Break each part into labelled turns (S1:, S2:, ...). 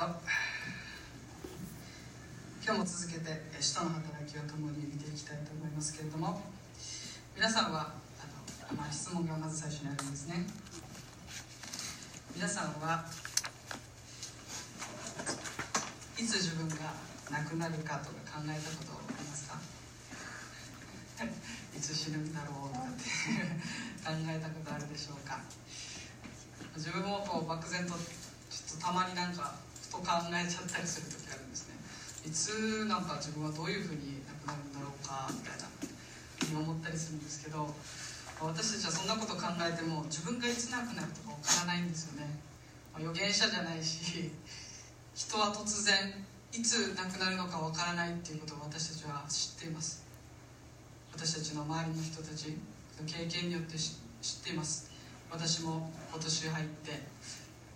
S1: と今日も続けて使徒の働きを共に見ていきたいと思いますけれども皆さんはあの、まあ、質問がまず最初にあるんですね。皆さんはいつ自分が亡くなるかとか考えたことありますか？いつ死ぬんだろうとかって考えたことあるでしょうか？自分もこう漠然とちょっとたまになんかと考えちゃったりする時あるんですね。いつなんか自分はどういうふうに亡くなるんだろうかみたいな。に思ったりするんですけど私たちはそんなこと考えても自分がいつ亡くなるとかわからないんですよね、まあ、預言者じゃないし人は突然いつ亡くなるのかわからないっていうことを私たちは知っています。私たちの周りの人たちの経験によって知っています。私も今年入って、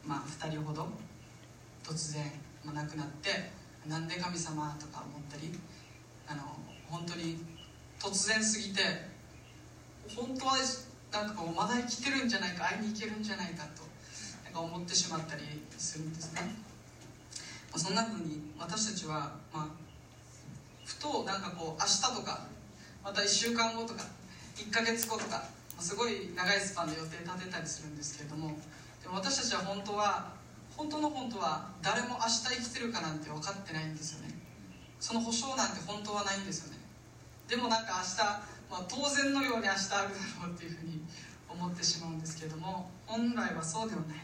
S1: まあ、2人ほど突然、まあ、亡くなってなんで神様とか思ったりあの本当に突然すぎて本当はなんかこうまだ生きてるんじゃないか会いに行けるんじゃないかとなんか思ってしまったりするんですね、まあ、そんな風に私たちは、まあ、ふとなんかこう明日とかまた1週間後とか1ヶ月後とかまあすごい長いスパンで予定立てたりするんですけれどもでも私たちは本当は本当の本当は誰も明日生きてるかなんて分かってないんですよね。その保証なんて本当はないんですよね。でもなんか明日、まあ、当然のように明日あるだろうっていうふうに思ってしまうんですけれども本来はそうではない。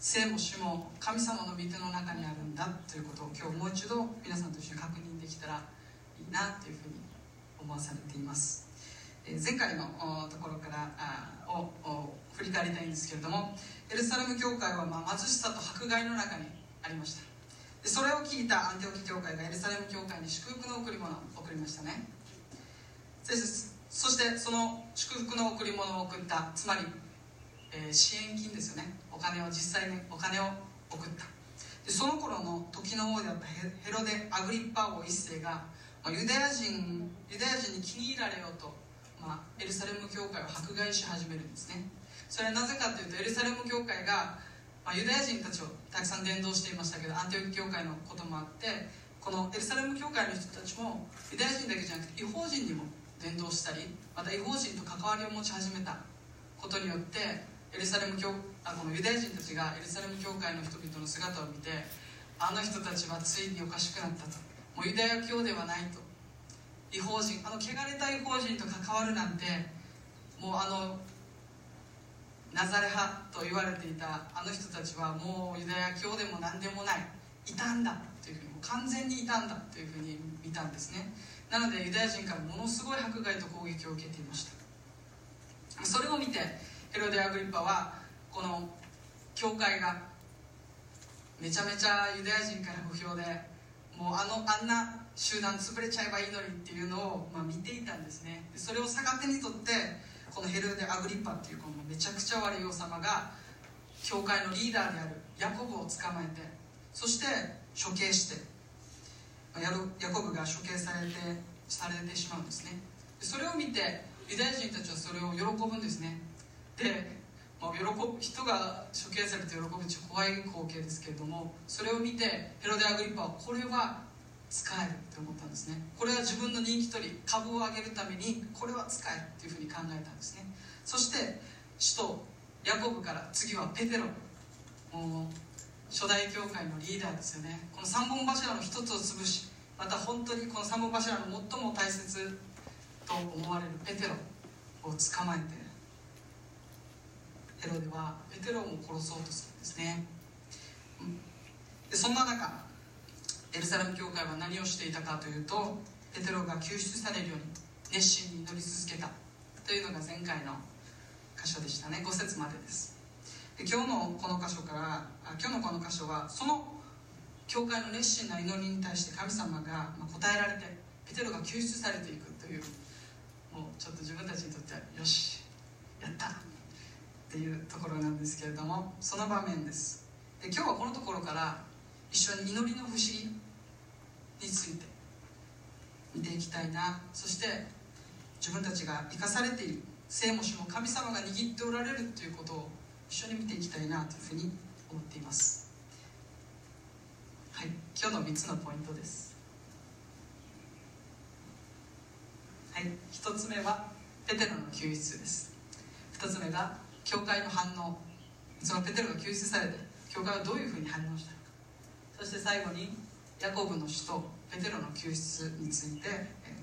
S1: 生も死も神様の御手の中にあるんだということを今日もう一度皆さんと一緒に確認できたらいいなというふうに思わされています。前回のところからを振り返りたいんですけれどもエルサレム教会はま貧しさと迫害の中にありました。でそれを聞いたアンテオキ教会がエルサレム教会に祝福の贈り物を贈りましたね。そしてその祝福の贈り物を贈ったつまり、えー、支援金ですよね。お金を実際にお金を送った。でその頃の時の王であったヘロデ・アグリッパ王一世が、まあ、ユダヤ人ユダヤ人に気に入られようとまあ、エルサレム教会を迫害し始めるんですね。それはなぜかというとエルサレム教会が、まあ、ユダヤ人たちをたくさん伝道していましたけどアンテオキ教会のこともあってこのエルサレム教会の人たちもユダヤ人だけじゃなくて違法人にも伝道したりまた違法人と関わりを持ち始めたことによってエルサレム教あこのユダヤ人たちがエルサレム教会の人々の姿を見てあの人たちはついにおかしくなったと。もうユダヤ教ではないと。違法人あの汚れた違法人と関わるなんてもうあのナザレ派と言われていたあの人たちはもうユダヤ教でも何でもない。いたんだというふうにもう完全にいたんだというふうに見たんですね。なのでユダヤ人からものすごい迫害と攻撃を受けていました。それを見てヘロデ・アグリッパはこの教会がめちゃめちゃユダヤ人から不評でもうあのあんな集団潰れちゃえばいいのにっていうのを、まあ、見ていたんですね。それを逆手にとってこのヘルデ・アグリッパっていうこのめちゃくちゃ悪い王様が教会のリーダーであるヤコブを捕まえてそして処刑してヤコブが処刑されてされてしまうんですね。それを見てユダヤ人たちはそれを喜ぶんですね。で、まあ、喜ぶ人が処刑されて喜ぶって怖い光景ですけれどもそれを見てヘロデ・アグリッパはこれは使えるって思ったんですね。これは自分の人気取り株を上げるためにこれは使えるっていうふうに考えたんですね。そして首都ヤコブから次はペテロ。もう初代教会のリーダーですよね。この三本柱の一つを潰しまた本当にこの三本柱の最も大切と思われるペテロを捕まえてヘロデはペテロも殺そうとするんですね、でそんな中エルサレム教会は何をしていたかというとペテロが救出されるように熱心に祈り続けた。というのが前回の箇所でしたね。5節までです。で今日のこの箇所からあ今日のこの箇所はその教会の熱心な祈りに対して神様が答えられてペテロが救出されていくというもうちょっと自分たちにとってはよしやったっていうところなんですけれどもその場面です。で今日はこのところから一緒に祈りの不思議について見ていきたいな。そして自分たちが生かされている生も死も神様が握っておられるということを一緒に見ていきたいなというふうに思っています。はい。今日の3つのポイントです。はい。1つ目はペテロの救出です。2つ目が教会の反応。そのペテロが救出されて教会はどういうふうに反応したか。そして最後にヤコブの死とペテロの救出について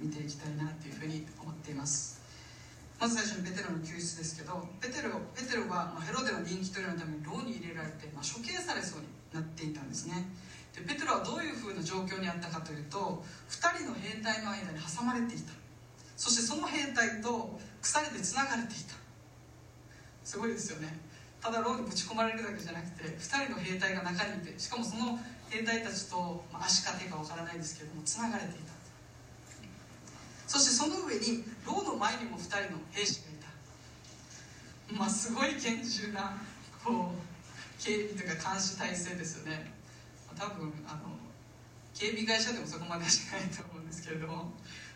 S1: 見ていきたいなというふうに思っています。まず最初にペテロの救出ですけどペテロペテロは、ヘロデの人気取りのために牢に入れられて、まあ、処刑されそうになっていたんですね。でペテロはどういうふうな状況にあったかというと2人の兵隊の間に挟まれていた。そしてその兵隊と鎖でつながれていた。すごいですよね。ただ牢にぶち込まれるだけじゃなくて2人の兵隊が中にいてしかもその兵隊たちと、まあ、足か手かわからないですけどもつながれていた。そしてその上に牢の前にも2人の兵士がいた。まあすごい厳重なこう警備というか監視体制ですよね。まあ多分あの警備会社でもそこまではしないと思うんですけれども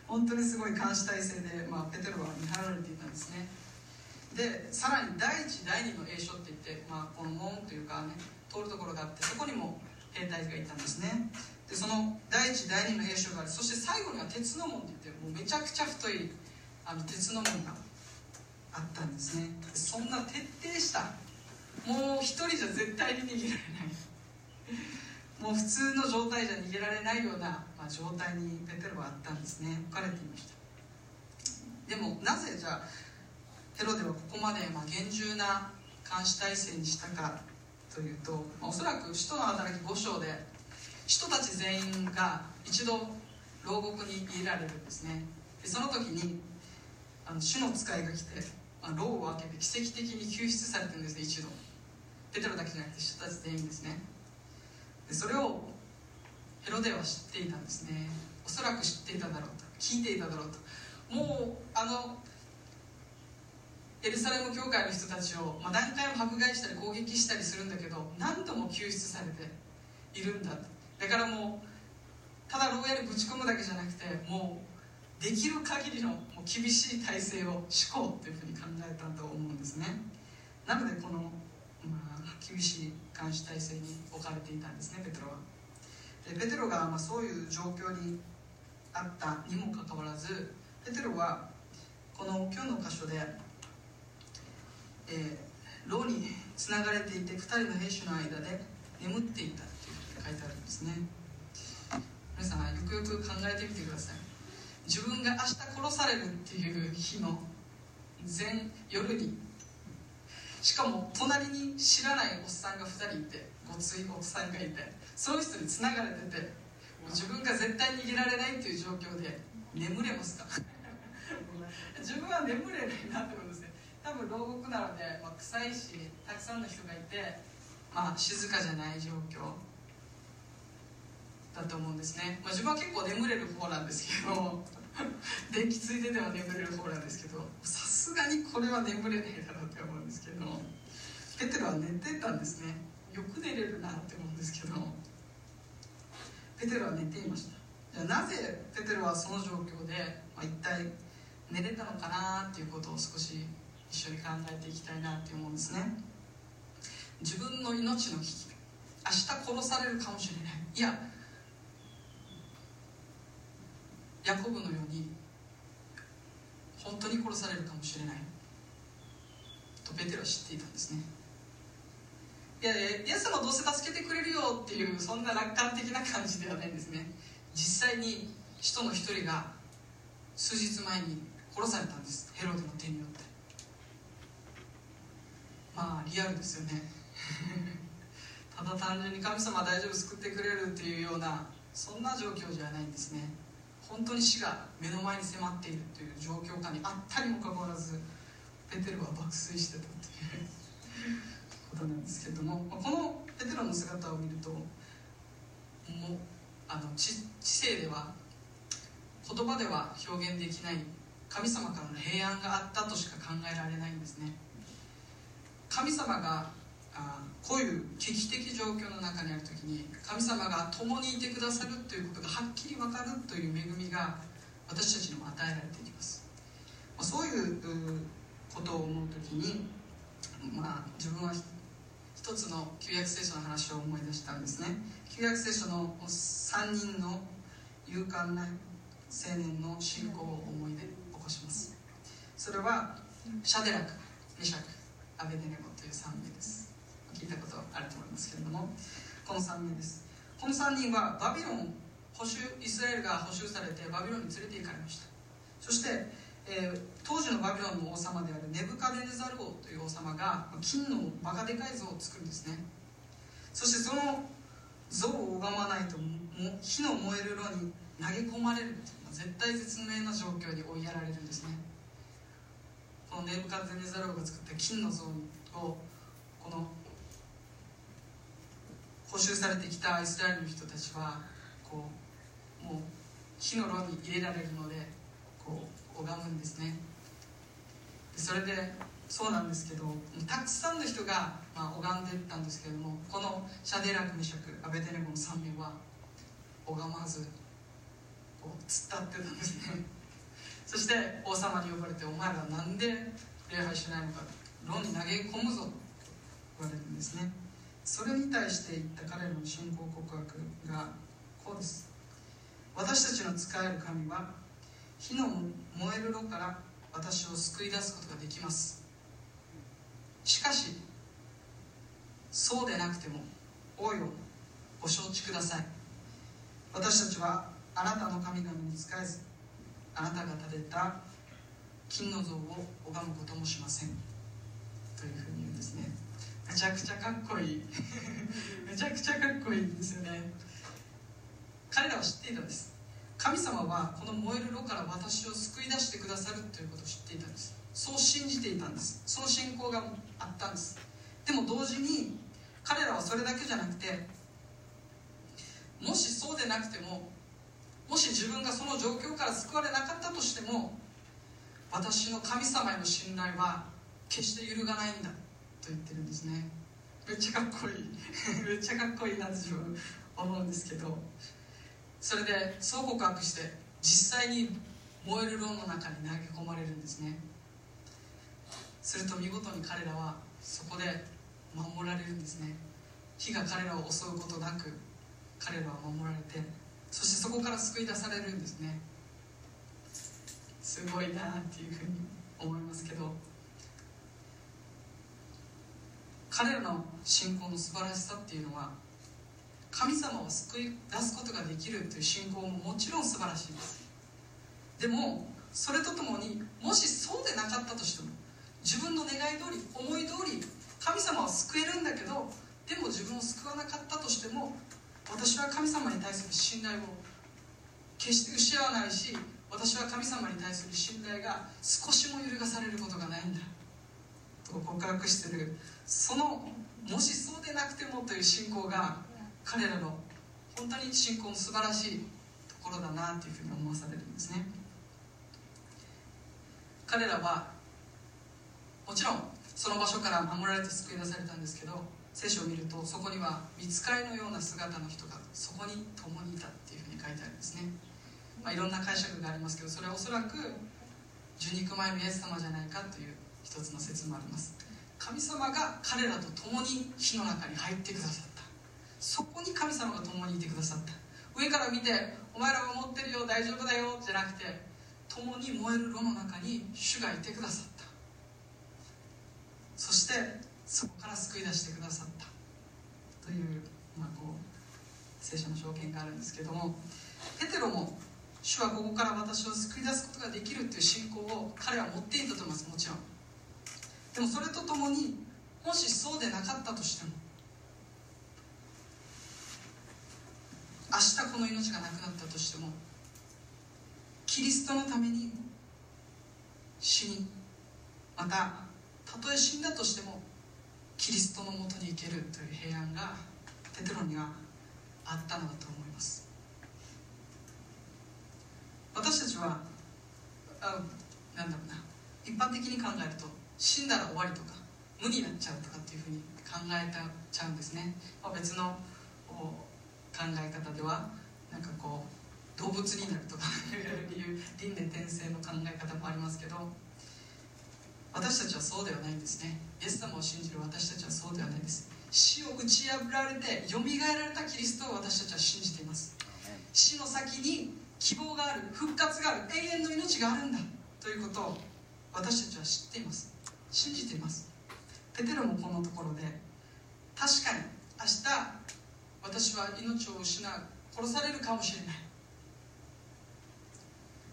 S1: 本当にすごい監視体制で、まあ、ペテロは見張られていたんですね。でさらに第一第二の栄所って言って、まあ、この門というかね通るところがあってそこにも兵隊がいたんですね。でその第一第二の兵所がありそして最後には鉄の門って言ってもうめちゃくちゃ太いあの鉄の門があったんですね。そんな徹底したもう一人じゃ絶対に逃げられない。もう普通の状態じゃ逃げられないような、まあ、状態にペテロはあったんですね。置かれていました。でもなぜじゃあヘロデはここまでまあ厳重な監視体制にしたか。というと、ま、おそらく使徒の働き5章で使徒たち全員が一度牢獄に入れられるんですね。でその時にあの主の使いが来て、まあ、牢を開けて奇跡的に救出されてるんですね一度。ペテロだけじゃなくて使徒たち全員ですね。でそれをヘロデは知っていたんですね。おそらく知っていただろうと聞いていただろうと。もうあのエルサレム教会の人たちを、まあ、何回も迫害したり攻撃したりするんだけど何度も救出されているんだ。だからもうただ牢屋にぶち込むだけじゃなくてもうできる限りのもう厳しい体制を敷こうというふうに考えたと思うんですね。なのでこの、まあ、厳しい監視体制に置かれていたんですねペテロは。でペテロがまあそういう状況にあったにもかかわらずペテロはこの今日の箇所でえー、牢につながれていて2人の兵士の間で眠っていたというふうに書いてあるんですね。皆さんよくよく考えてみてください。自分が明日殺されるっていう日の前夜に。しかも隣に知らないおっさんが2人いてごついおっさんがいてそういう人につながれてて自分が絶対逃げられないっていう状況で眠れますか？自分は眠れないなと多分牢獄なので、まあ、臭いしたくさんの人がいて、まあ、静かじゃない状況だと思うんですね、まあ、自分は結構眠れる方なんですけど 電気ついてても眠れる方なんですけどさすがにこれは眠れないだろうって思うんですけどペテロは寝てたんですね。よく寝れるなって思うんですけどペテロは寝ていました。じゃあなぜペテロはその状況で、まあ、一体寝れたのかなっていうことを少し一緒に考えていきたいなって思うんですね。自分の命の危機。明日殺されるかもしれない。いやヤコブのように本当に殺されるかもしれない。とペテロは知っていたんですね。いやイエス様どうせ助けてくれるよっていうそんな楽観的な感じではないんですね。実際に人の一人が数日前に殺されたんです。ヘロデの手によまあリアルですよね。ただ単純に神様大丈夫救ってくれるっていうようなそんな状況じゃないんですね。本当に死が目の前に迫っているという状況下にあったにもかかわらずペテロは爆睡してたという ことなんですけどもこのペテロの姿を見るともうあの知性では言葉では表現できない神様からの平安があったとしか考えられないんですね。神様があこういう危機的状況の中にある時に神様が共にいてくださるということがはっきり分かるという恵みが私たちにも与えられていきます。そういうことを思う時に、まあ、自分は一一つの旧約聖書の話を思い出したんですね。旧約聖書の3人の勇敢な青年の信仰を思い出起こします。それはシャデラクメシャク。アベデネゴという3名です。聞いたことあると思いますけれども。この3名です。この3人はバビロン捕囚イスラエルが捕囚されてバビロンに連れて行かれました。そして、えー、当時のバビロンの王様であるネブカデネザル王という王様が金のバカでかい像を作るんですね。そしてその像を拝まないと火の燃える炉に投げ込まれる絶対絶命の状況に追いやられるんですね。のネブカデネザル王が作った金の像をこの補修されてきたイスラエルの人たちはこうもう火の炉に入れられるのでこう拝むんですね。でそれでそうなんですけどたくさんの人が、まあ、拝んでいったんですけれどもこのシャデラクミシャクアベテネゴの3名は拝まずこう突っ立ってたんですね。そして王様に呼ばれて「お前らなんで礼拝しないのか」炉に投げ込むぞと言われるんですね。それに対して言った彼らの信仰告白がこうです。私たちの使える神は火の燃える炉から私を救い出すことができます。しかしそうでなくても王よご承知ください。私たちはあなたの神々に仕えずあなたが建てた金の像を拝むこともしません。というふうに言うんですね。めちゃくちゃかっこいい。めちゃくちゃかっこいいんですよね。彼らは知っていたんです。神様はこの燃える炉から私を救い出してくださるということを知っていたんです。そう信じていたんです。その信仰があったんです。でも同時に彼らはそれだけじゃなくてもしそうでなくてももし自分がその状況から救われなかったとしても私の神様への信頼は決して揺るがないんだと言ってるんですね。めっちゃかっこいい。めっちゃかっこいいなって自分思うんですけど。それでそう告白して実際に燃える炉の中に投げ込まれるんですね。すると見事に彼らはそこで守られるんですね。火が彼らを襲うことなく彼らは守られてそしてそこから救い出されるんですね。すごいなっていうふうに思いますけど。彼らの信仰の素晴らしさっていうのは神様を救い出すことができるという信仰ももちろん素晴らしいです。でもそれとともにもしそうでなかったとしても自分の願い通り思い通り神様は救えるんだけどでも自分を救わなかったとしても私は神様に対する信頼を決して失わないし私は神様に対する信頼が少しも揺るがされることがないんだ。と告白してる。そのもしそうでなくてもという信仰が彼らの本当に信仰の素晴らしいところだなというふうに思わされるんですね。彼らはもちろんその場所から守られて救い出されたんですけど聖書を見るとそこには見つかりのような姿の人がそこに共にいたっていうふうに書いてあるんですね、まあ、いろんな解釈がありますけどそれはおそらく受肉前のイエス様じゃないかという一つの説もあります。神様が彼らと共に火の中に入ってくださった。そこに神様が共にいてくださった。上から見て「お前らは持ってるよ大丈夫だよ」じゃなくて共に燃える炉の中に主がいてくださった。そしてそこから救い出してくださった。という、まあ、こう聖書の証言があるんですけどもペテロも主はここから私を救い出すことができるという信仰を彼は持っていたと思いますもちろん。でもそれとともにもしそうでなかったとしても明日この命がなくなったとしてもキリストのために死にまたたとえ死んだとしてもキリストのもとに行けるという平安がペテロにはあったのだと思います。私たちはあなんだろうな。一般的に考えると死んだら終わりとか無になっちゃうとかっていうふうに考えちゃうんですね、まあ、別の考え方ではなんかこう動物になるとか いう輪廻転生の考え方もありますけど私たちはそうではないんですね。イエス様を信じる私たちはそうではないです。死を打ち破られてよみがえられたキリストを私たちは信じています。死の先に希望がある復活がある永遠の命があるんだ。ということを私たちは知っています。信じています。ペテロもこのところで確かに明日私は命を失う殺されるかもしれない。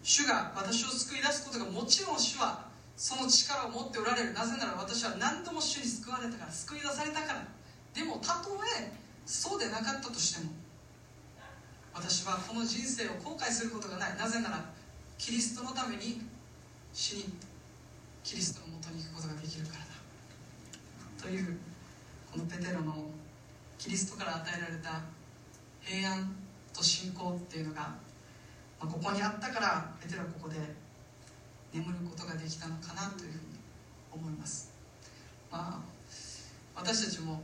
S1: 主が私を救い出すことがもちろん主はその力を持っておられる。なぜなら私は何度も主に救われたから救い出されたから。でもたとえそうでなかったとしても私はこの人生を後悔することがない。なぜならキリストのために死にキリストのもとに行くことができるからだ。というこのペテロのキリストから与えられた平安と信仰っていうのが、まあ、ここにあったからペテロはここで眠ることができたのかなというふうに思います。まあ私たちも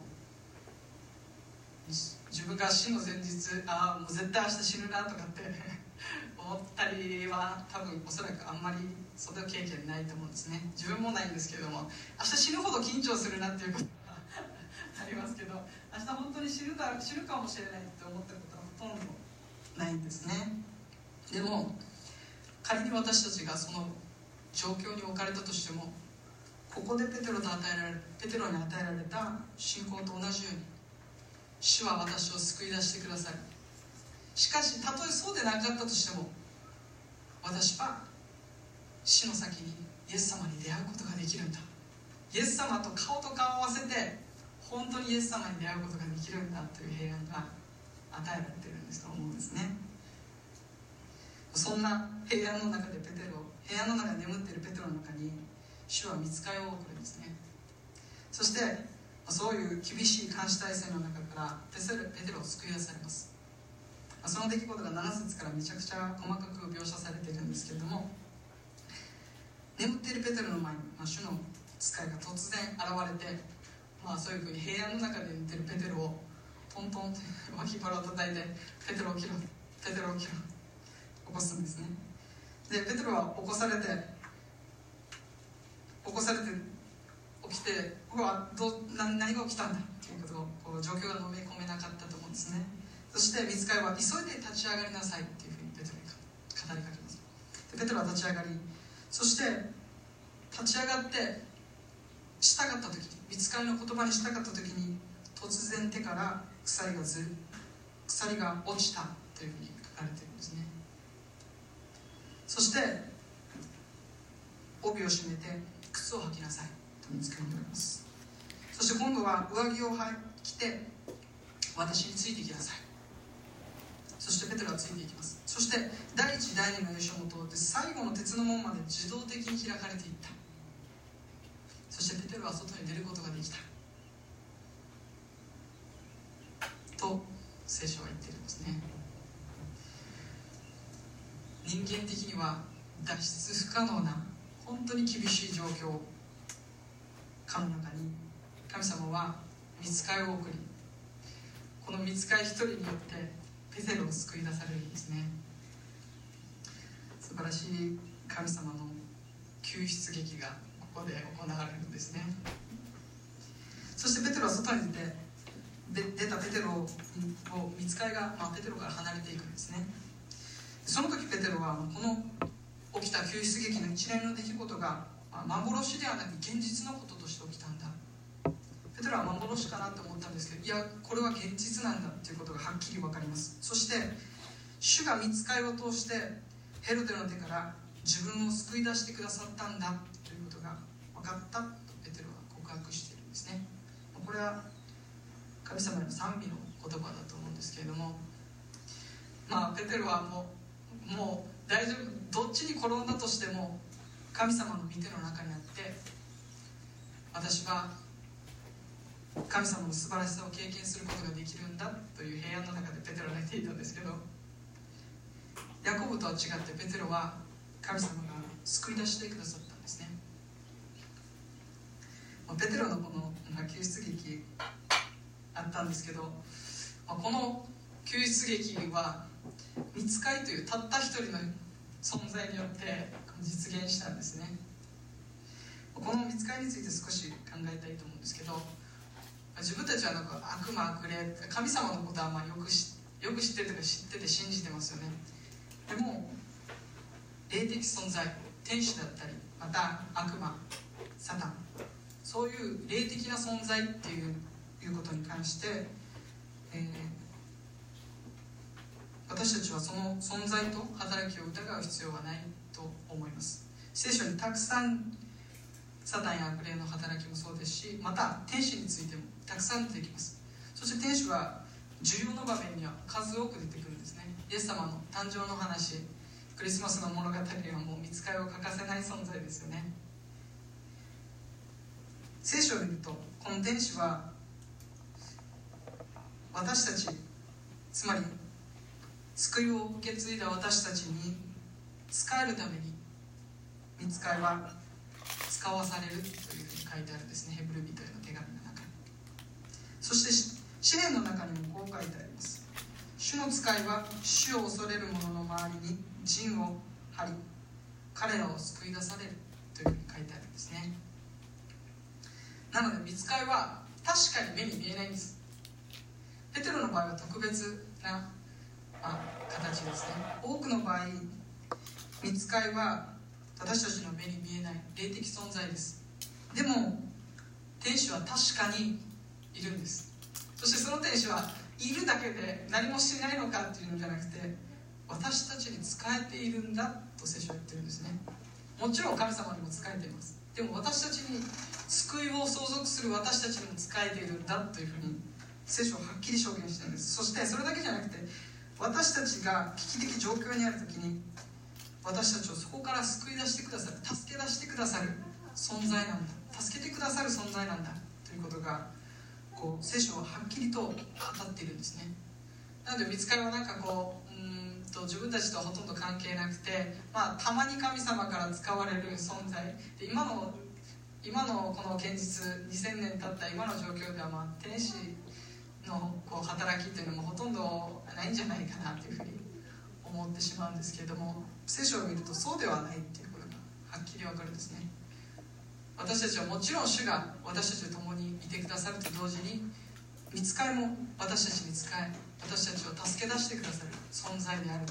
S1: 自分が死の前日ああもう絶対明日死ぬなとかって 思ったりは多分おそらくあんまりその経験ないと思うんですね。自分もないんですけれども明日死ぬほど緊張するなっていうことが ありますけど明日本当に死ぬか死ぬかもしれないって思ったことはほとんどないんですね。でも仮に私たちがその状況に置かれたとしてもここでペテロと与えられペテロに与えられた信仰と同じように主は私を救い出してくださるしかしたとえそうでなかったとしても私は死の先にイエス様に出会うことができるんだ。イエス様と顔と顔を合わせて本当にイエス様に出会うことができるんだという平安が与えられてるんですと思うんですね。そんな平安の中でペテロ平安の中で眠っているペテロの中に主は見つかりを送るんですね。そしてそういう厳しい監視体制の中からペテロを救い出されます。その出来事が7節からめちゃくちゃ細かく描写されているんですけれども眠っているペテロの前に、まあ、主の使いが突然現れて、まあ、そういうふうに平安の中で寝てるペテロをトントンと脇腹を叩いて「ペテロ起きろペテロ起きろ」起こすんですね。でペテロは起こされて起こされて起きて「僕はど何何が起きたんだ」ということをこう状況が飲み込めなかったと思うんですね。そして見つかりは急いで立ち上がりなさいっていうふうにペテロに語りかけます。でペテロは立ち上がりそして立ち上がってしたかった時見つかりの言葉にしたかった時に突然手から鎖がず鎖が落ちたというふうに書かれてるんですね。そして帯を締めて靴を履きなさいと見つかりにおります。そして今度は上着を着て私についてきなさい。そしてペテロはついていきます。そして第一第二の優勝も通って最後の鉄の門まで自動的に開かれていった。そしてペテロは外に出ることができた。と聖書は言っているんですね。人間的には脱出不可能な本当に厳しい状況。かの中に神様は見つかりを送りこの見つかり一人によってペテロを救い出されるんですね。素晴らしい神様の救出劇がここで行われるんですね。そしてペテロは外に出て出たペテロを見つかりが、まあ、ペテロから離れていくんですね。その時ペテロはこの起きた救出劇の一連の出来事が、幻ではなく現実のこととして起きたんだ。ペテロは幻かなと思ったんですけどいやこれは現実なんだということがはっきり分かります。そして主が見つかりを通してヘロデの手から自分を救い出してくださったんだということが分かったとペテロは告白しているんですね。これは神様への賛美の言葉だと思うんですけれどもまあペテロはもうもう大丈夫どっちに転んだとしても神様の御手の中にあって私は神様の素晴らしさを経験することができるんだという平安の中でペテロは寝ていたんですけどヤコブとは違ってペテロは神様が救い出してくださったんですね。ペテロのこの救出劇あったんですけどこの救出劇は見つかりというたった一人の存在によって実現したんですね。この見つかりについて少し考えたいと思うんですけど自分たちはなんか悪魔悪霊神様のことはまあよくしよく知ってるとか知ってて信じてますよね。でも霊的存在天使だったりまた悪魔サタンそういう霊的な存在っていういうことに関して、えー、私たちはその存在と働きを疑う必要はないと思います。聖書にたくさんサタンや悪霊の働きもそうですしまた天使についてもたくさん出てきます。そして天使は重要な場面には数多く出てくるんですね。イエス様の誕生の話クリスマスの物語はもう見つかりを欠かせない存在ですよね。聖書を見るとこの天使は私たちつまり救いを受け継いだ私たちに使えるために見つかりは使わされるというふうに書いてあるんですね。ヘブル人への手紙の中に。そして詩篇の中にもこう書いてあります。主の使いは主を恐れる者の周りに陣を張り彼らを救い出されるというふうに書いてあるんですね。なので見つかりは確かに目に見えないんです。ペテロの場合は特別な、あ、形ですね。多くの場合見つかりは私たちの目に見えない霊的存在です。でも天使は確かにいるんです。そしてその天使はいるだけで何もしないのかっていうのじゃなくて私たちに仕えているんだと聖書は言ってるんですね。もちろん神様にも仕えています。でも私たちに救いを相続する私たちにも仕えているんだというふうに聖書ははっきり証言してるんです。そしてそれだけじゃなくて私たちが危機的状況にある時に私たちをそこから救い出してくださる助け出してくださる存在なんだ。助けてくださる存在なんだ。ということがこう聖書ははっきりと語っているんですね。なので見つかりはなんかこううんと自分たちとはほとんど関係なくて、まあ、たまに神様から使われる存在。で今の今のこの現実2000年経った今の状況では、まあ、天使のこう働きっていうのもほとんどないんじゃないかなというふうに思ってしまうんですけれども聖書を見るとそうではないっていうことがはっきり分かるんですね。私たちはもちろん主が私たちと共にいてくださると同時に見つかりも私たちに使え私たちを助け出してくださる存在である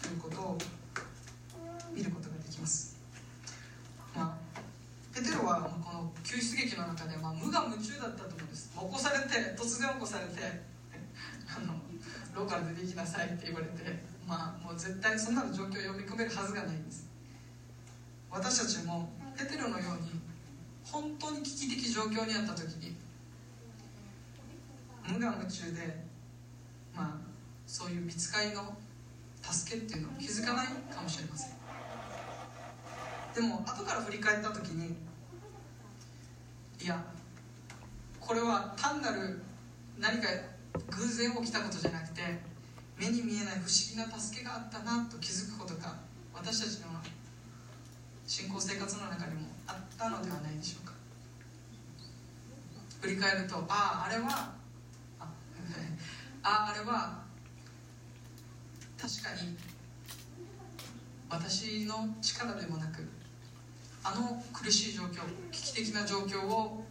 S1: ということを見ることが、ペテロはこの救出劇の中でまあ無我夢中だったと思うんです起こされて突然起こされてあのローカルでできなさいって言われてまあもう絶対そんなの状況を読み込めるはずがないんです私たちもペテロのように本当に危機的状況にあった時に無我夢中でまあそういう見つかりの助けっていうのを気づかないかもしれませんでも後から振り返った時にいやこれは単なる何か偶然起きたことじゃなくて目に見えない不思議な助けがあったなと気づくことが私たちの信仰生活の中にもあったのではないでしょうか。振り返るとあああれはあ ああれは確かに私の力でもなくあの苦しい状況危機的な状況を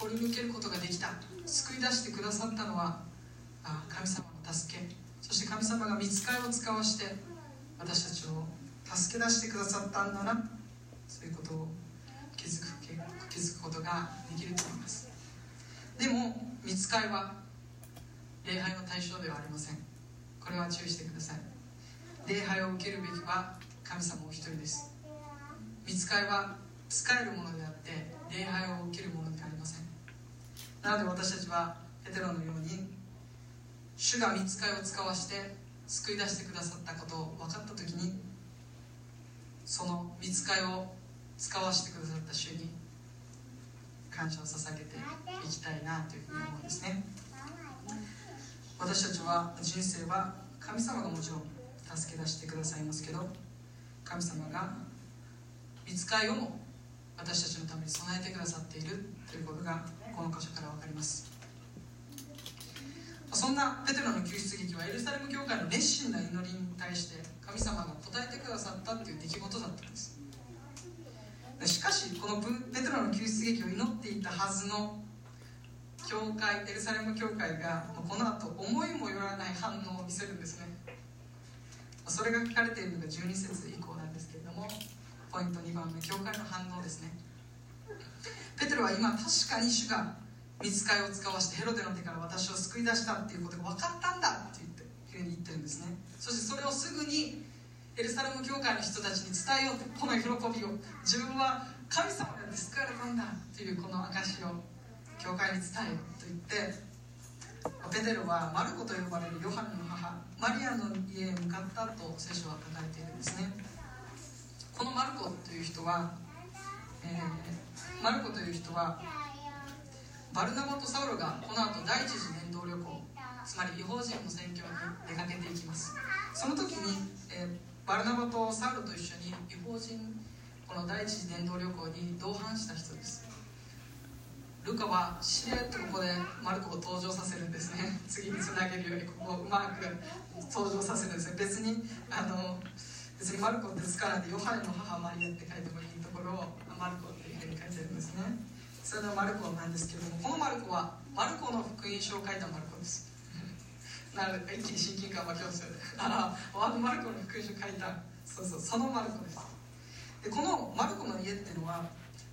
S1: 取り抜けることができた。救い出してくださったのは神様の助け。そして神様が見つかりを使わして私たちを助け出してくださったんだな。そういうことを気づく気づくことができると思います。でも見つかりは礼拝の対象ではありません。これは注意してください。礼拝を受けるべきは神様お一人です。見つかりは使えるものであって礼拝を受けるものでありません。なので私たちはペテロのように主が見つかりを使わして救い出してくださったことを分かった時にその見つかりを使わせてくださった主に感謝を捧げていきたいなというふうに思うんですね。私たちは人生は神様がもちろん助け出してくださいますけど神様が見つかりをも私たちのために備えてくださっているということがこの箇所から分かります。そんなペテロの救出劇はエルサレム教会の熱心な祈りに対して神様が答えてくださったという出来事だったんです。しかしこのペテロの救出劇を祈っていたはずの教会エルサレム教会がこの後思いもよらない反応を見せるんですね。それが書かれているのが12節以降なんですけれどもポイント2番目教会の反応ですね。ペテロは今確かに主が見つかいを使わしてヘロデの手から私を救い出したっていうことが分かったんだって言ってふうに言ってるんですね。そしてそれをすぐにエルサレム教会の人たちに伝えようこの喜びを自分は神様が救われたんだっていうこの証を教会に伝えようと言ってペテロはマルコと呼ばれるヨハネの母マリアの家へ向かったと聖書は書かれているんですね。このマルコという人は、えー、マルコという人はバルナバとサウロがこの後第一次伝道旅行つまり違法人の宣教に出かけていきます。その時に、えー、バルナバとサウロと一緒に違法人この第一次伝道旅行に同伴した人です。ルカはしれっとここでマルコを登場させるんですね。次につなげるようにここをうまく登場させるんですね。別にあの別にマルコですからでヨハネの母マリアって書いてもいいところをマルコっていうふうに書いてるんですね。それのマルコなんですけどもこのマルコはマルコの福音書を書いたマルコです。なる一気に親近感湧きますよね。ああマルコの福音書を書いた。そうそうそのマルコです。でこのマルコの家っていうのは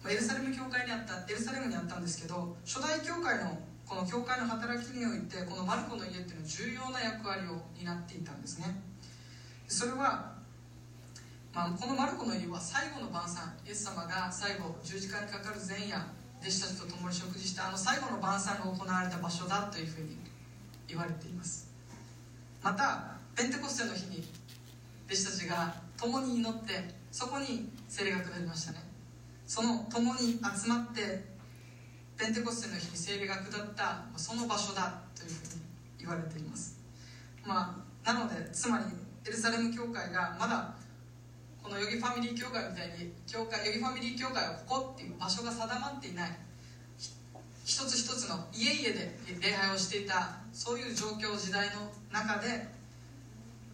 S1: エルサレム教会にあったエルサレムにあったんですけど初代教会のこの教会の働きにおいてこのマルコの家っていうのは重要な役割を担っていたんですね。それは、まあ、このマルコの家は最後の晩餐イエス様が最後十字架にかかる前夜弟子たちと共に食事したあの最後の晩餐が行われた場所だというふうに言われています。またペンテコステの日に弟子たちが共に祈ってそこに聖霊が下りましたね。その共に集まってペンテコステの日に聖霊が下ったその場所だというふうに言われています。まあなのでつまりエルサレム教会がまだこのヨギファミリー教会みたいに教会ヨギファミリー教会はここっていう場所が定まっていない。一つ一つの家々で礼拝をしていたそういう状況時代の中で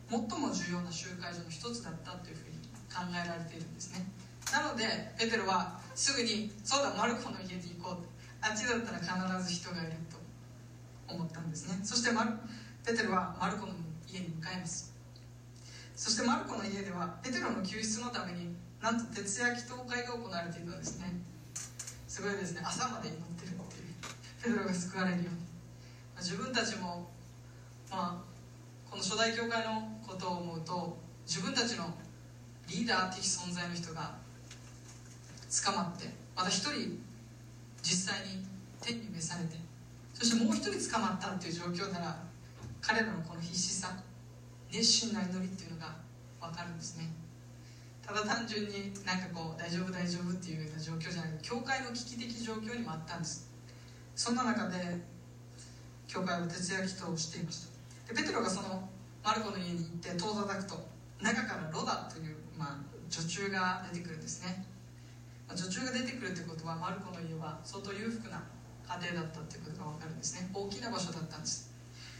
S1: 最も重要な集会所の一つだったというふうに考えられているんですね。なのでペテロはすぐに「そうだマルコの家に行こう」あっちだったら必ず人がいると思ったんですね。そしてマルペテロはマルコの家に向かいます。そしてマルコの家ではペテロの救出のためになんと徹夜祈祷会が行われていたんですね。すごいですね。朝まで祈ってるっていうペテロが救われるように。まあ自分たちもまあこの初代教会のことを思うと自分たちのリーダー的存在の人が捕まってまた一人実際に天に召されてそしてもう一人捕まったっていう状況なら彼らのこの必死さ熱心な祈りっていうのが分かるんですね。ただ単純になんかこう大丈夫大丈夫っていうような状況じゃなくて教会の危機的状況にもあったんです。そんな中で教会は徹夜祈祷をしていました。でペテロがそのマルコの家に行って戸を叩くと中からロダという、まあ、女中が出てくるんですね、まあ、女中が出てくるということはマルコの家は相当裕福な家庭だったということが分かるんですね。大きな場所だったんです。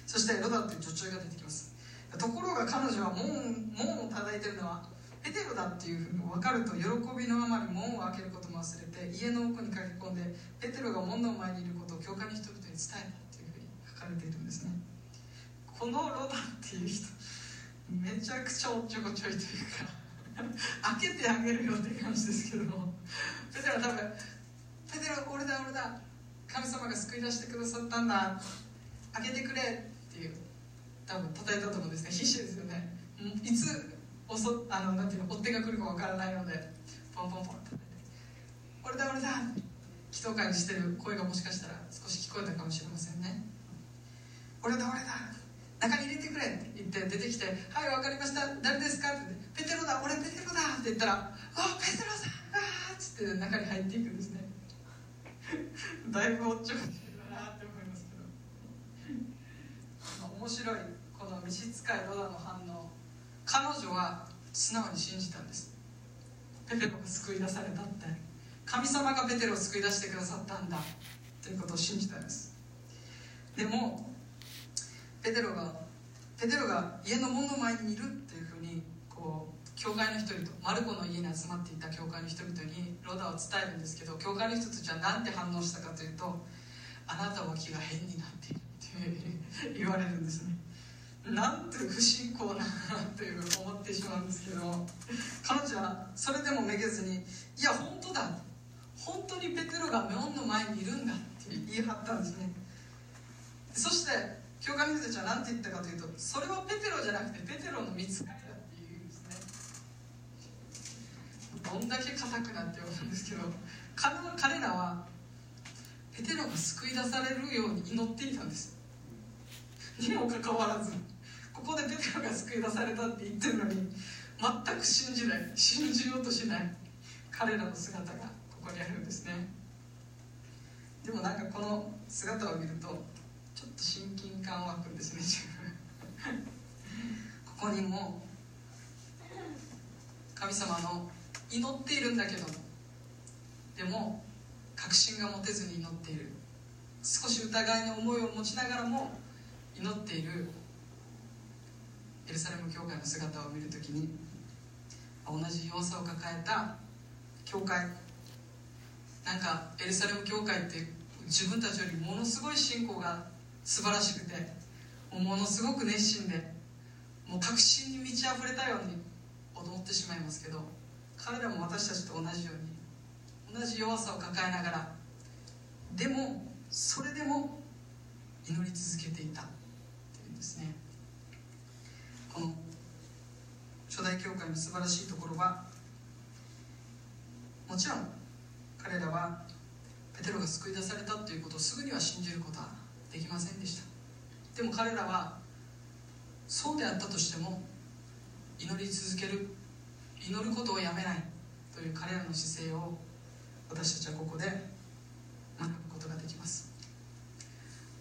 S1: そしてロダという女中が出てきます。ところが彼女は門門を叩いてるのはペテロだっていうふうに分かると喜びのあまり門を開けることも忘れて家の奥に駆け込んでペテロが門の前にいることを教会の人々に伝えたというふうに書かれているんですね。このロダっていう人めちゃくちゃおっちょこちょいというか開けてあげるよって感じですけどもペテロは多分「ペテロ俺だ俺だ神様が救い出してくださったんだ開けてくれ」多分叩いたと思うんですね。必死ですよね。いつおそあのなんていうの追っ手が来るかわからないのでポンポンポン叩いて「俺だ俺だ!」祈祷会にしてる声がもしかしたら少し聞こえたかもしれませんね「俺だ俺だ中に入れてくれって言って出てきて「はい分かりました。誰ですか?」って。って「ペテロだ。俺ペテロだ」って言ったら「あペテロさんあっ」つって中に入っていくんですね。だいぶおっちょこちょいだなって思いますけど。面白い。この召使いロダの反応彼女は素直に信じたんです。ペテロが救い出されたって。神様がペテロを救い出してくださったんだ。ということを信じたんです。でもペテロがペテロが家の門の前にいるっていうふうにこう教会の人々マルコの家に集まっていた教会の人々にロダを伝えるんですけど教会の人たちは何て反応したかというとあなたは気が変になっているって言われるんですね。なんて不信仰なという思ってしまうんですけど彼女はそれでもめげずにいや本当だ。本当にペテロが門の前にいるんだって言い張ったんですね。そして教会の人たちは何て言ったかというとそれはペテロじゃなくてペテロの見つかりだっていうんですね。どんだけ硬くなって思うんですけど彼らはペテロが救い出されるように祈っていたんです。にもかかわらず。ここでペテロが救い出されたって言ってるのに全く信じない信じようとしない彼らの姿がここにあるんですね。でもなんかこの姿を見るとちょっと親近感湧くんですね自分。ここにも神様の祈っているんだけどでも確信が持てずに祈っている。少し疑いの思いを持ちながらも祈っているエルサレム教会の姿を見るときに同じ弱さを抱えた教会なんかエルサレム教会って自分たちよりものすごい信仰が素晴らしくてものすごく熱心でもう確信に満ち溢れたように思ってしまいますけど彼らも私たちと同じように同じ弱さを抱えながらでもそれでも祈り続けていたっていうんですね。この初代教会の素晴らしいところはもちろん彼らはペテロが救い出されたということをすぐには信じることはできませんでした。でも彼らはそうであったとしても祈り続ける祈ることをやめないという彼らの姿勢を私たちはここで学ぶことができます。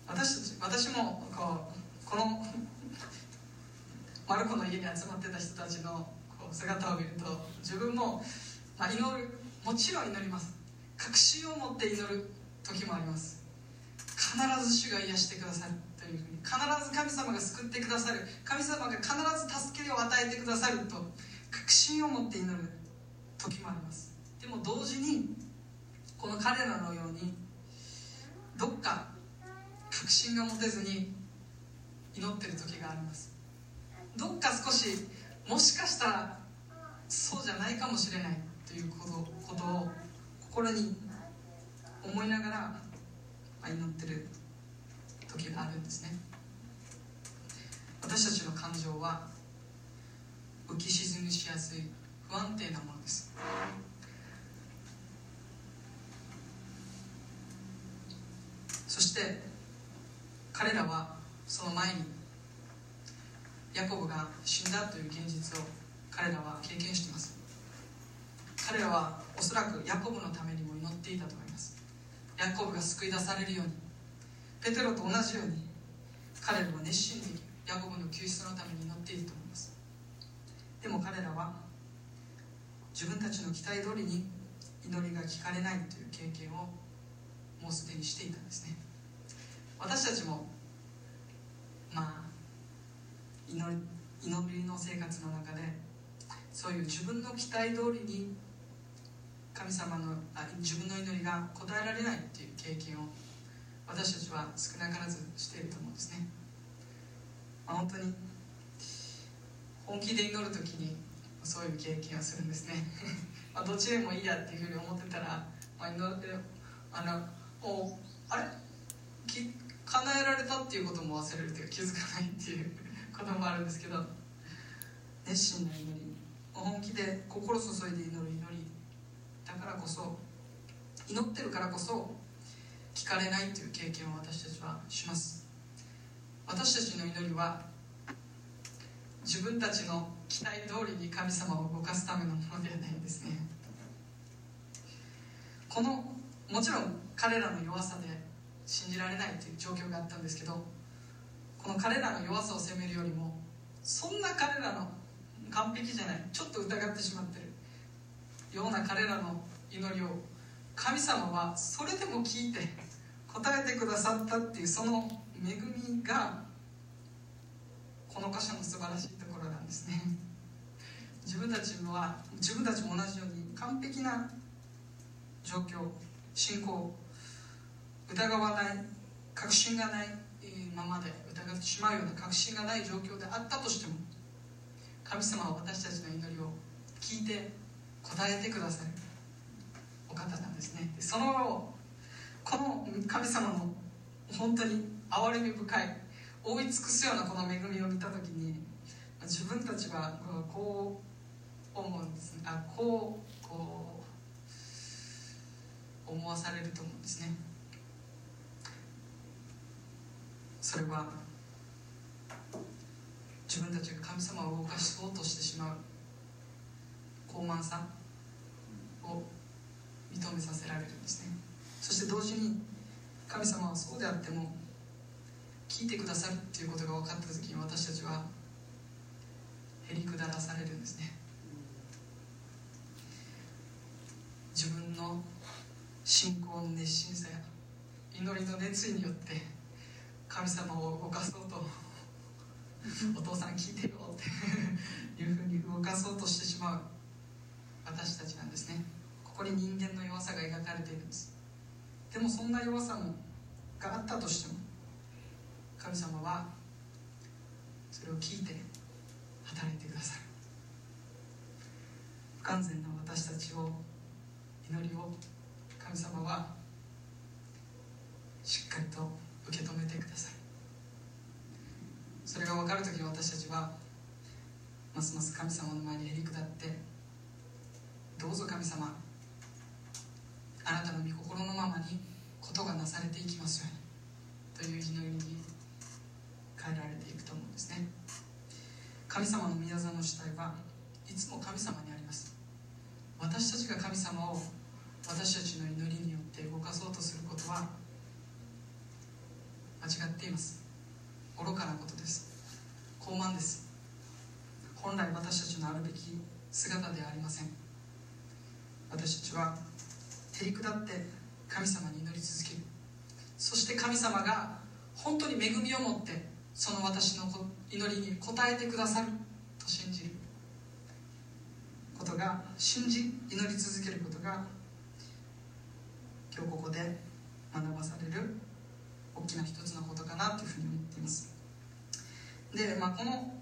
S1: 私たち私もこうこのマルコの家に集まってた人たちのこう姿を見ると自分も、まあ、祈るもちろん祈ります。確信を持って祈る時もあります。必ず主が癒してくださるというふうに必ず神様が救ってくださる。神様が必ず助けを与えてくださると確信を持って祈る時もあります。でも同時にこの彼らのようにどっか確信が持てずに祈ってる時があります。どっか少しもしかしたらそうじゃないかもしれないということことを心に思いながら祈ってる時があるんですね。私たちの感情は浮き沈みしやすい不安定なものです。そして彼らはその前にヤコブが死んだという現実を彼らは経験しています。彼らはおそらくヤコブのためにも祈っていたと思います。ヤコブが救い出されるようにペテロと同じように彼らは熱心にヤコブの救出のために祈っていると思います。でも彼らは自分たちの期待通りに祈りが聞かれないという経験をもうすでにしていたんですね。私たちもまあ祈り祈りの生活の中でそういう自分の期待通りに神様のあ自分の祈りが応えられないっていう経験を私たちは少なからずしていると思うんですね、まあ、本当に本気で祈る時にそういう経験をするんですね。まあどっちでもいいやっていうふうに思ってたら、まあ、祈ってあのおあれき叶えられたっていうことも忘れるというか気づかないっていう。こともあるんですけど熱心な祈り本気で心注いで祈る祈りだからこそ祈ってるからこそ聞かれないという経験を私たちはします。私たちの祈りは自分たちの期待通りに神様を動かすためのものではないんですね。このもちろん彼らの弱さで信じられないという状況があったんですけどこの彼らの弱さを責めるよりもそんな彼らの完璧じゃないちょっと疑ってしまってるような彼らの祈りを神様はそれでも聞いて答えてくださったっていうその恵みがこの箇所の素晴らしいところなんですね。自分たちは自分たちも同じように完璧な状況信仰疑わない確信がないままでってしまうような確信がない状況であったとしても神様は私たちの祈りを聞いて答えてくださるお方なんですね。そのこの神様の本当に憐れみ深い覆い尽くすようなこの恵みを見た時に自分たちはこう思うんですあこうこう思わされると思うんですね。それは自分たちが神様を動かそうとしてしまう。高慢さを認めさせられるんですね。そして同時に神様はそうであっても聞いてくださるっていうことが分かった時に私たちはへりくだらされるんですね。自分の信仰の熱心さや祈りの熱意によって神様を動かそうと お父さん聞いてよっていうふうに動かそうとしてしまう。私たちなんですね。ここに人間の弱さが描かれているんです。でもそんな弱さもがあったとしても神様はそれを聞いて働いてくださる。不完全な私たちを祈りを神様はしっかりと受け止めてくださいそれが分かる時私たちはますます神様の前にへり下ってどうぞ神様あなたの御心のままにことがなされていきますようにという祈りに変えられていくと思うんですね。神様の宮座の主体はいつも神様にあります。私たちが神様を私たちの祈りによって動かそうとすることは間違っています。愚かなことです。傲慢です。本来私たちのあるべき姿ではありません。私たちは照り下って神様に祈り続ける。そして神様が本当に恵みを持ってその私の祈りに応えてくださる。と信じる。ことが信じ祈り続けることが今日ここで学ばされる大きな一つのことかなというふうに思っています。で、まあ、この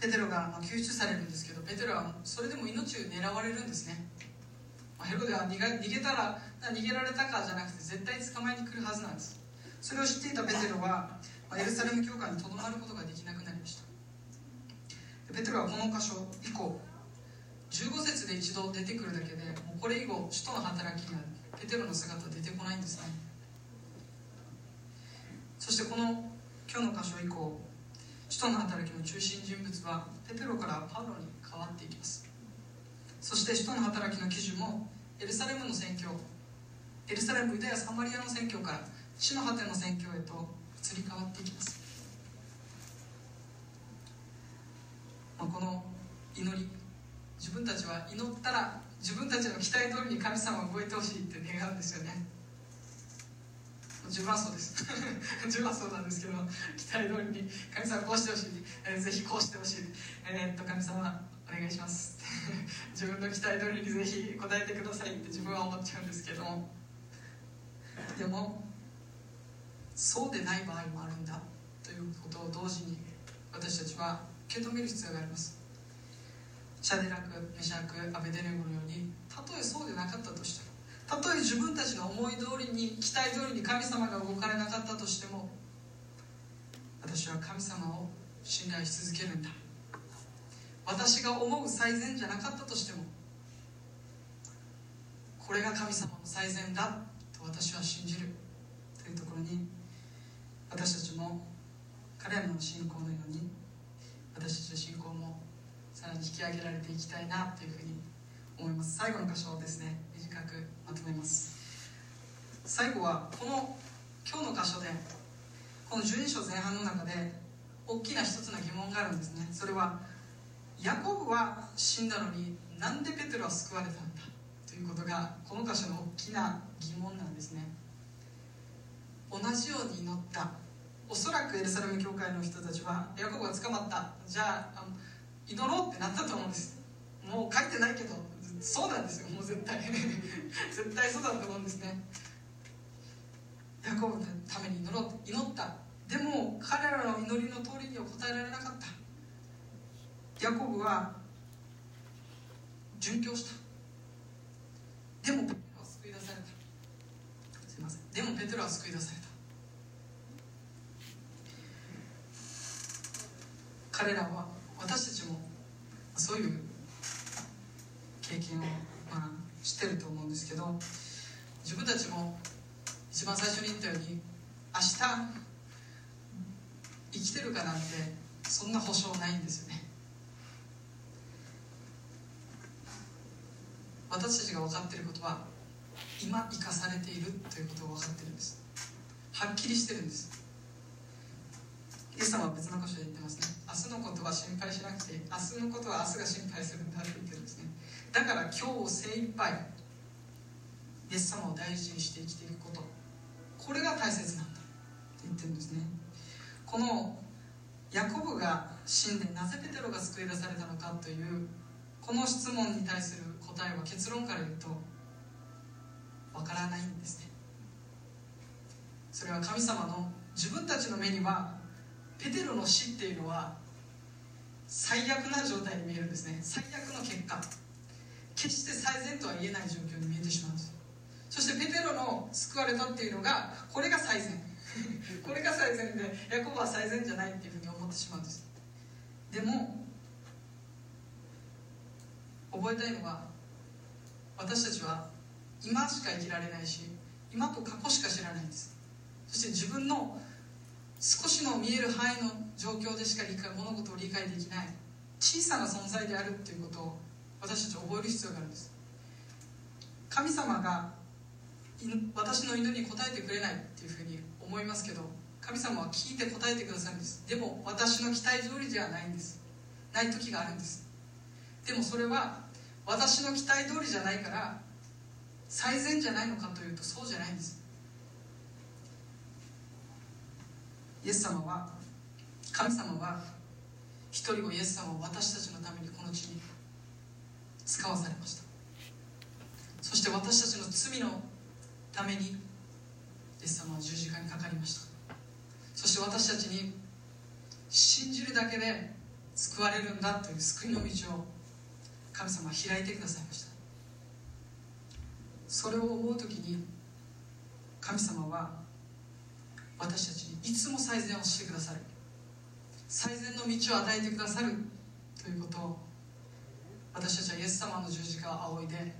S1: ペテロが救出されるんですけどペテロはそれでも命を狙われるんですね、まあ、ヘロデは逃げ逃げたら逃げられたかじゃなくて絶対捕まえに来るはずなんです。それを知っていたペテロは、まあ、エルサレム教会にとどまることができなくなりました。ペテロはこの箇所以降15節で一度出てくるだけでもうこれ以後使徒の働きにはペテロの姿出てこないんですね。そしてこの今日の箇所以降使徒の働きの中心人物はペテロからパウロに変わっていきます。そして使徒の働きの記事もエルサレムの宣教エルサレムユダヤサマリアの宣教から地の果ての宣教へと移り変わっていきます、まあ、この祈り自分たちは祈ったら自分たちの期待通りに神様が動いてほしいって願うんですよね。自分はそうです。自分はそうなんですけど期待通りに神様こうしてほしい、えー、ぜひこうしてほしい。えー、っと神様お願いします。自分の期待通りにぜひ答えてくださいって自分は思っちゃうんですけど。でもそうでない場合もあるんだということを同時に私たちは受け止める必要があります。シャデラクメシャクアベデネゴのようにたとえそうでなかったとしてもたとえ自分たちの思い通りに期待通りに神様が動かれなかったとしても私は神様を信頼し続けるんだ。私が思う最善じゃなかったとしてもこれが神様の最善だと私は信じる。というところに私たちも彼らの信仰のように私たちの信仰もさらに引き上げられていきたいなというふうに思います。最後の箇所をですね短くまとめます。最後はこの今日の箇所でこの12章前半の中で大きな一つの疑問があるんですね。それはヤコブは死んだのになんでペテロは救われたんだ？ということがこの箇所の大きな疑問なんですね。同じように祈った。おそらくエルサレム教会の人たちはヤコブが捕まった。じゃあ祈ろうってなったと思うんです。もう書いてないけどそうなんですよ。もう絶対。絶対そうだと思うんですね。ヤコブのために祈ろう。祈った。でも彼らの祈りの通りには応えられなかった。ヤコブは殉教した。でもペテロは救い出された。すいません。でもペテロは救い出された。彼らは私たちもそういう経験を、まあ、知ってると思うんですけど自分たちも一番最初に言ったように明日生きてるかなんてそんな保証ないんですよね。私たちが分かっていることは今生かされているということが分かってるんです。はっきりしてるんです。イエス様は別の箇所で言ってますね。明日のことは心配しなくて明日のことは明日が心配するんだって言ってるんですね。だから今日を精一杯イエス様を大事にして生きていくこと。これが大切なんだって言ってるんですね。このヤコブが死んでなぜペテロが救い出されたのかというこの質問に対する答えは結論から言うとわからないんですね。それは神様の自分たちの目にはペテロの死っていうのは最悪な状態に見えるんですね。最悪の結果。決して最善とは言えない状況に見えてしまうんです。そしてペテロの救われたっていうのがこれが最善。これが最善でヤコブは最善じゃないっていうふうに思ってしまうんです。でも覚えたいのは私たちは今しか生きられないし今と過去しか知らないんです。そして自分の少しの見える範囲の状況でしか理解物事を理解できない小さな存在であるっていうことを私たち覚える必要があるんです。神様が私の祈りに応えてくれないっていうふうに思いますけど神様は聞いて答えてくださるんです。でも私の期待通りではないんです。ない時があるんです。でもそれは私の期待通りじゃないから最善じゃないのかというとそうじゃないんです。イエス様は神様は一人をイエス様を私たちのためにこの地に使わされました。そして私たちの罪のためにイエス様は十字架にかかりました。そして私たちに信じるだけで救われるんだという救いの道を神様は開いてくださいました。それを思う時に神様は私たちにいつも最善をしてくださる。最善の道を与えてくださる。ということを私たちはイエス様の十字架を仰いで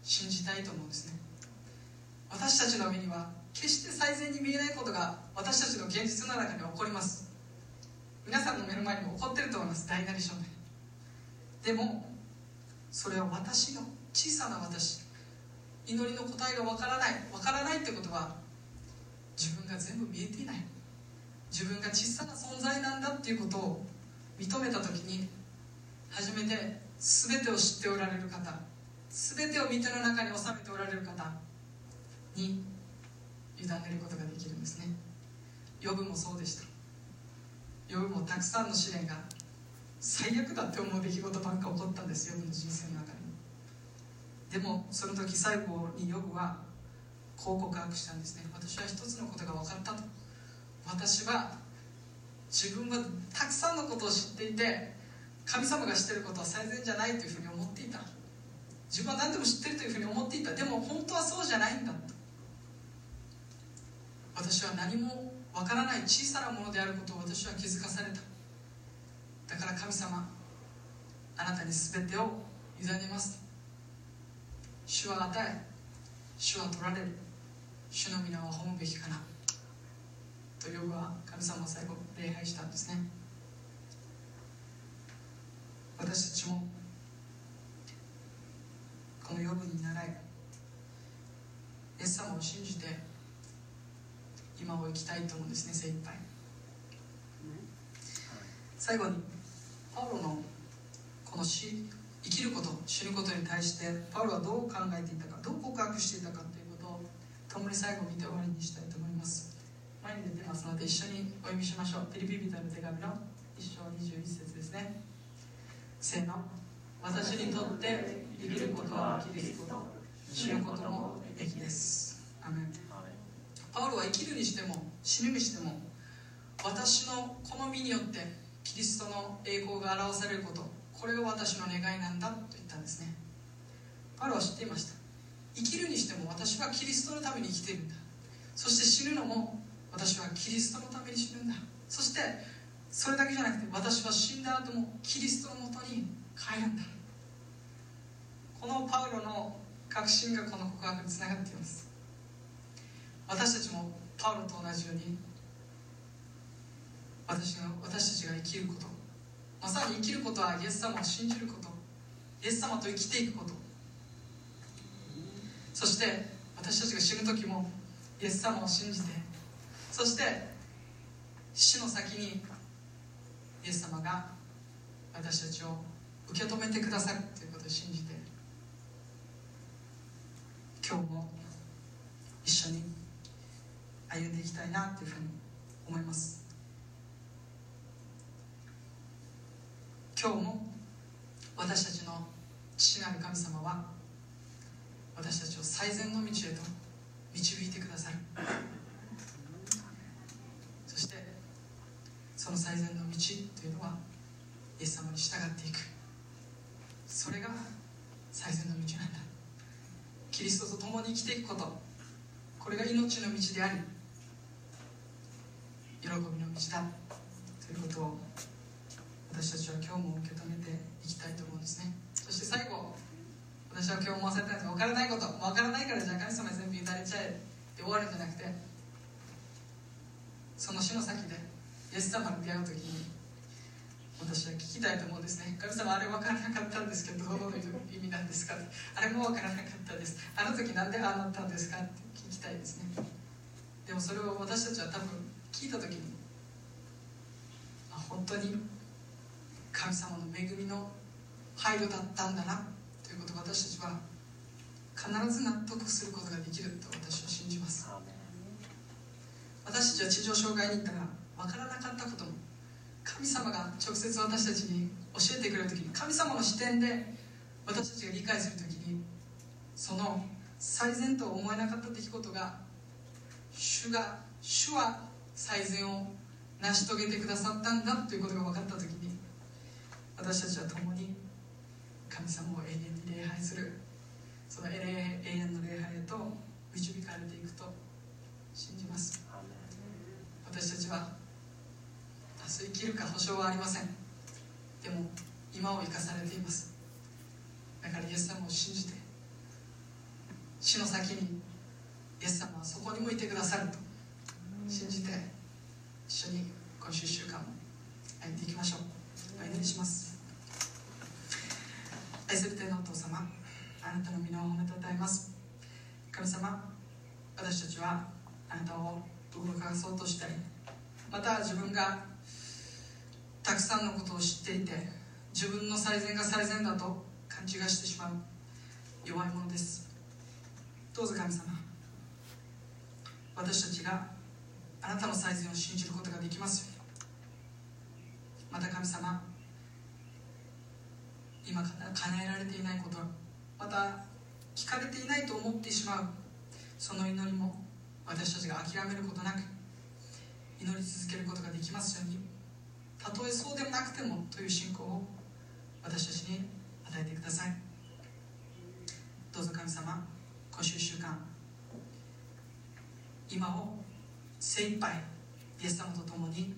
S1: 信じたいと思うんですね。私たちの目には決して最善に見えないことが私たちの現実の中に起こります。皆さんの目の前にも起こってると思います。大なり小なり。でもそれは私の小さな私。祈りの答えがわからない。わからないってことは自分が全部見えていない。自分が小さな存在なんだっていうことを認めた時に初めて全てを知っておられる方全てを御手の中に収めておられる方に委ねることができるんですね。ヨブもそうでした。ヨブもたくさんの試練が最悪だって思う出来事ばっか起こったんですヨブの人生の中に。でもその時最後にヨブはこう告白したんですね。私は一つのことが分かったと。私は自分はたくさんのことを知っていて神様が知ってることは最善じゃないというふうに思っていた。自分は何でも知ってるというふうに思っていた。でも本当はそうじゃないんだと私は何もわからない小さなものであることを私は気づかされた。だから神様あなたに全てを委ねます主は与え主は取られる。主の皆は褒むべきかな。とヨブは神様を最後礼拝したんですね。私たちもこのヨブに習いイエス様を信じて今を生きたいと思うんですね精一杯。最後にパウロのこの死生きること死ぬことに対してパウロはどう考えていたかどう告白していたかということを共に最後見て終わりにしたいと思います。前に出てますので一緒にお読みしましょう。ピリピリとの手紙の一章21節ですね。せーの。私にとって生きることはキリスト。死ぬことも益です。アメン。パウロは生きるにしても死ぬにしても私のこの身によってキリストの栄光が表されることこれが私の願いなんだと言ったんですね。パウロは知っていました。生きるにしても私はキリストのために生きているんだ。そして死ぬのも私はキリストのために死ぬんだ。そしてそれだけじゃなくて私は死んだ後もキリストのもとに帰るんだ。このパウロの確信がこの告白につながっています。私たちもパウロと同じように私が私たちが生きること。まさに生きることはイエス様を信じること。イエス様と生きていくこと。そして私たちが死ぬ時もイエス様を信じてそして死の先にイエス様が私たちを受け止めてくださるということを信じて今日も一緒に歩んでいきたいなというふうに思います。今日も私たちの父なる神様は私たちを最善の道へと導いてくださるそしてその最善の道というのはイエス様に従っていく。それが最善の道なんだ。キリストと共に生きていくこと。これが命の道であり喜びの道だ。ということを私たちは今日も受け止めていきたいと思うんですね。そして最後私は今日も忘れたんです分からないこと。分からないからじゃあ神様に全部委ねちゃえって終わるんじゃなくてその死の先でイエス様に出会う時に私は聞きたいと思うんですね。神様あれ分からなかったんですけどどういう意味なんですかあれも分からなかったです。あの時なんでああなったんですかって聞きたいですね。でもそれを私たちは多分聞いた時にあ本当に神様の恵みの配慮だったんだなということを私たちは必ず納得することができると私は信じます。私たちは地上障害に行ったら分からなかったことも神様が直接私たちに教えてくれる時に神様の視点で私たちが理解する時にその最善とは思えなかった出来事が主が主は最善を成し遂げてくださったんだということが分かった時に私たちは共に神様を永遠に礼拝する。その永遠の礼拝へと導かれていくと信じます。私たちは明日生きるか保証はありません。でも今を生かされています。だからイエス様を信じて死の先にイエス様はそこに向いてくださると信じて一緒に今週1週間歩んでいきましょう。お祈りします。愛する天のお父様あなたの皆を褒めたたえます。神様私たちはあなたを動かそうとしたりまた自分がたくさんのことを知っていて自分の最善が最善だと勘違いしてしまう弱いものです。どうぞ神様私たちがあなたの最善を信じることができますように。また神様今叶えられていないことまた聞かれていないと思ってしまうその祈りも私たちが諦めることなく祈り続けることができますように。たとえそうでもなくてもという信仰を私たちに与えてください。どうぞ神様今週1週間今を精一杯イエス様と共に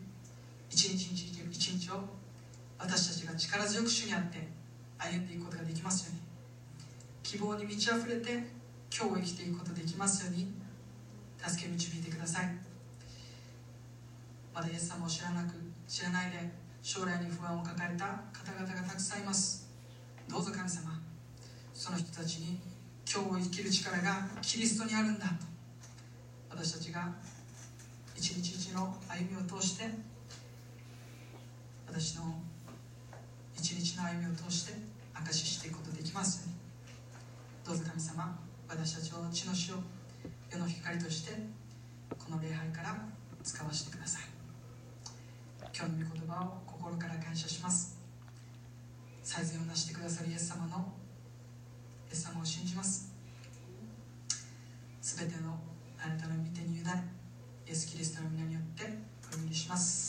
S1: 一日一日一日を私たちが力強く主にあって歩んでいくことができますように希望に満ち溢れて今日を生きていくことができますように助け導いてください。まだイエス様を知らなく知らないで将来に不安を抱えた方々がたくさんいます。どうぞ神様その人たちに今日を生きる力がキリストにあるんだ。と私たちが一日一の歩みを通して私の一日の歩みを通して証ししていくことできますように。どうぞ神様私たちを地の死を世の光としてこの礼拝から使わせてください。今日の御言葉を心から感謝します最善をなしてくださるイエス様のイエス様を信じますすべてのあなたの御手に委ねイエス・キリストの皆によってお祈りします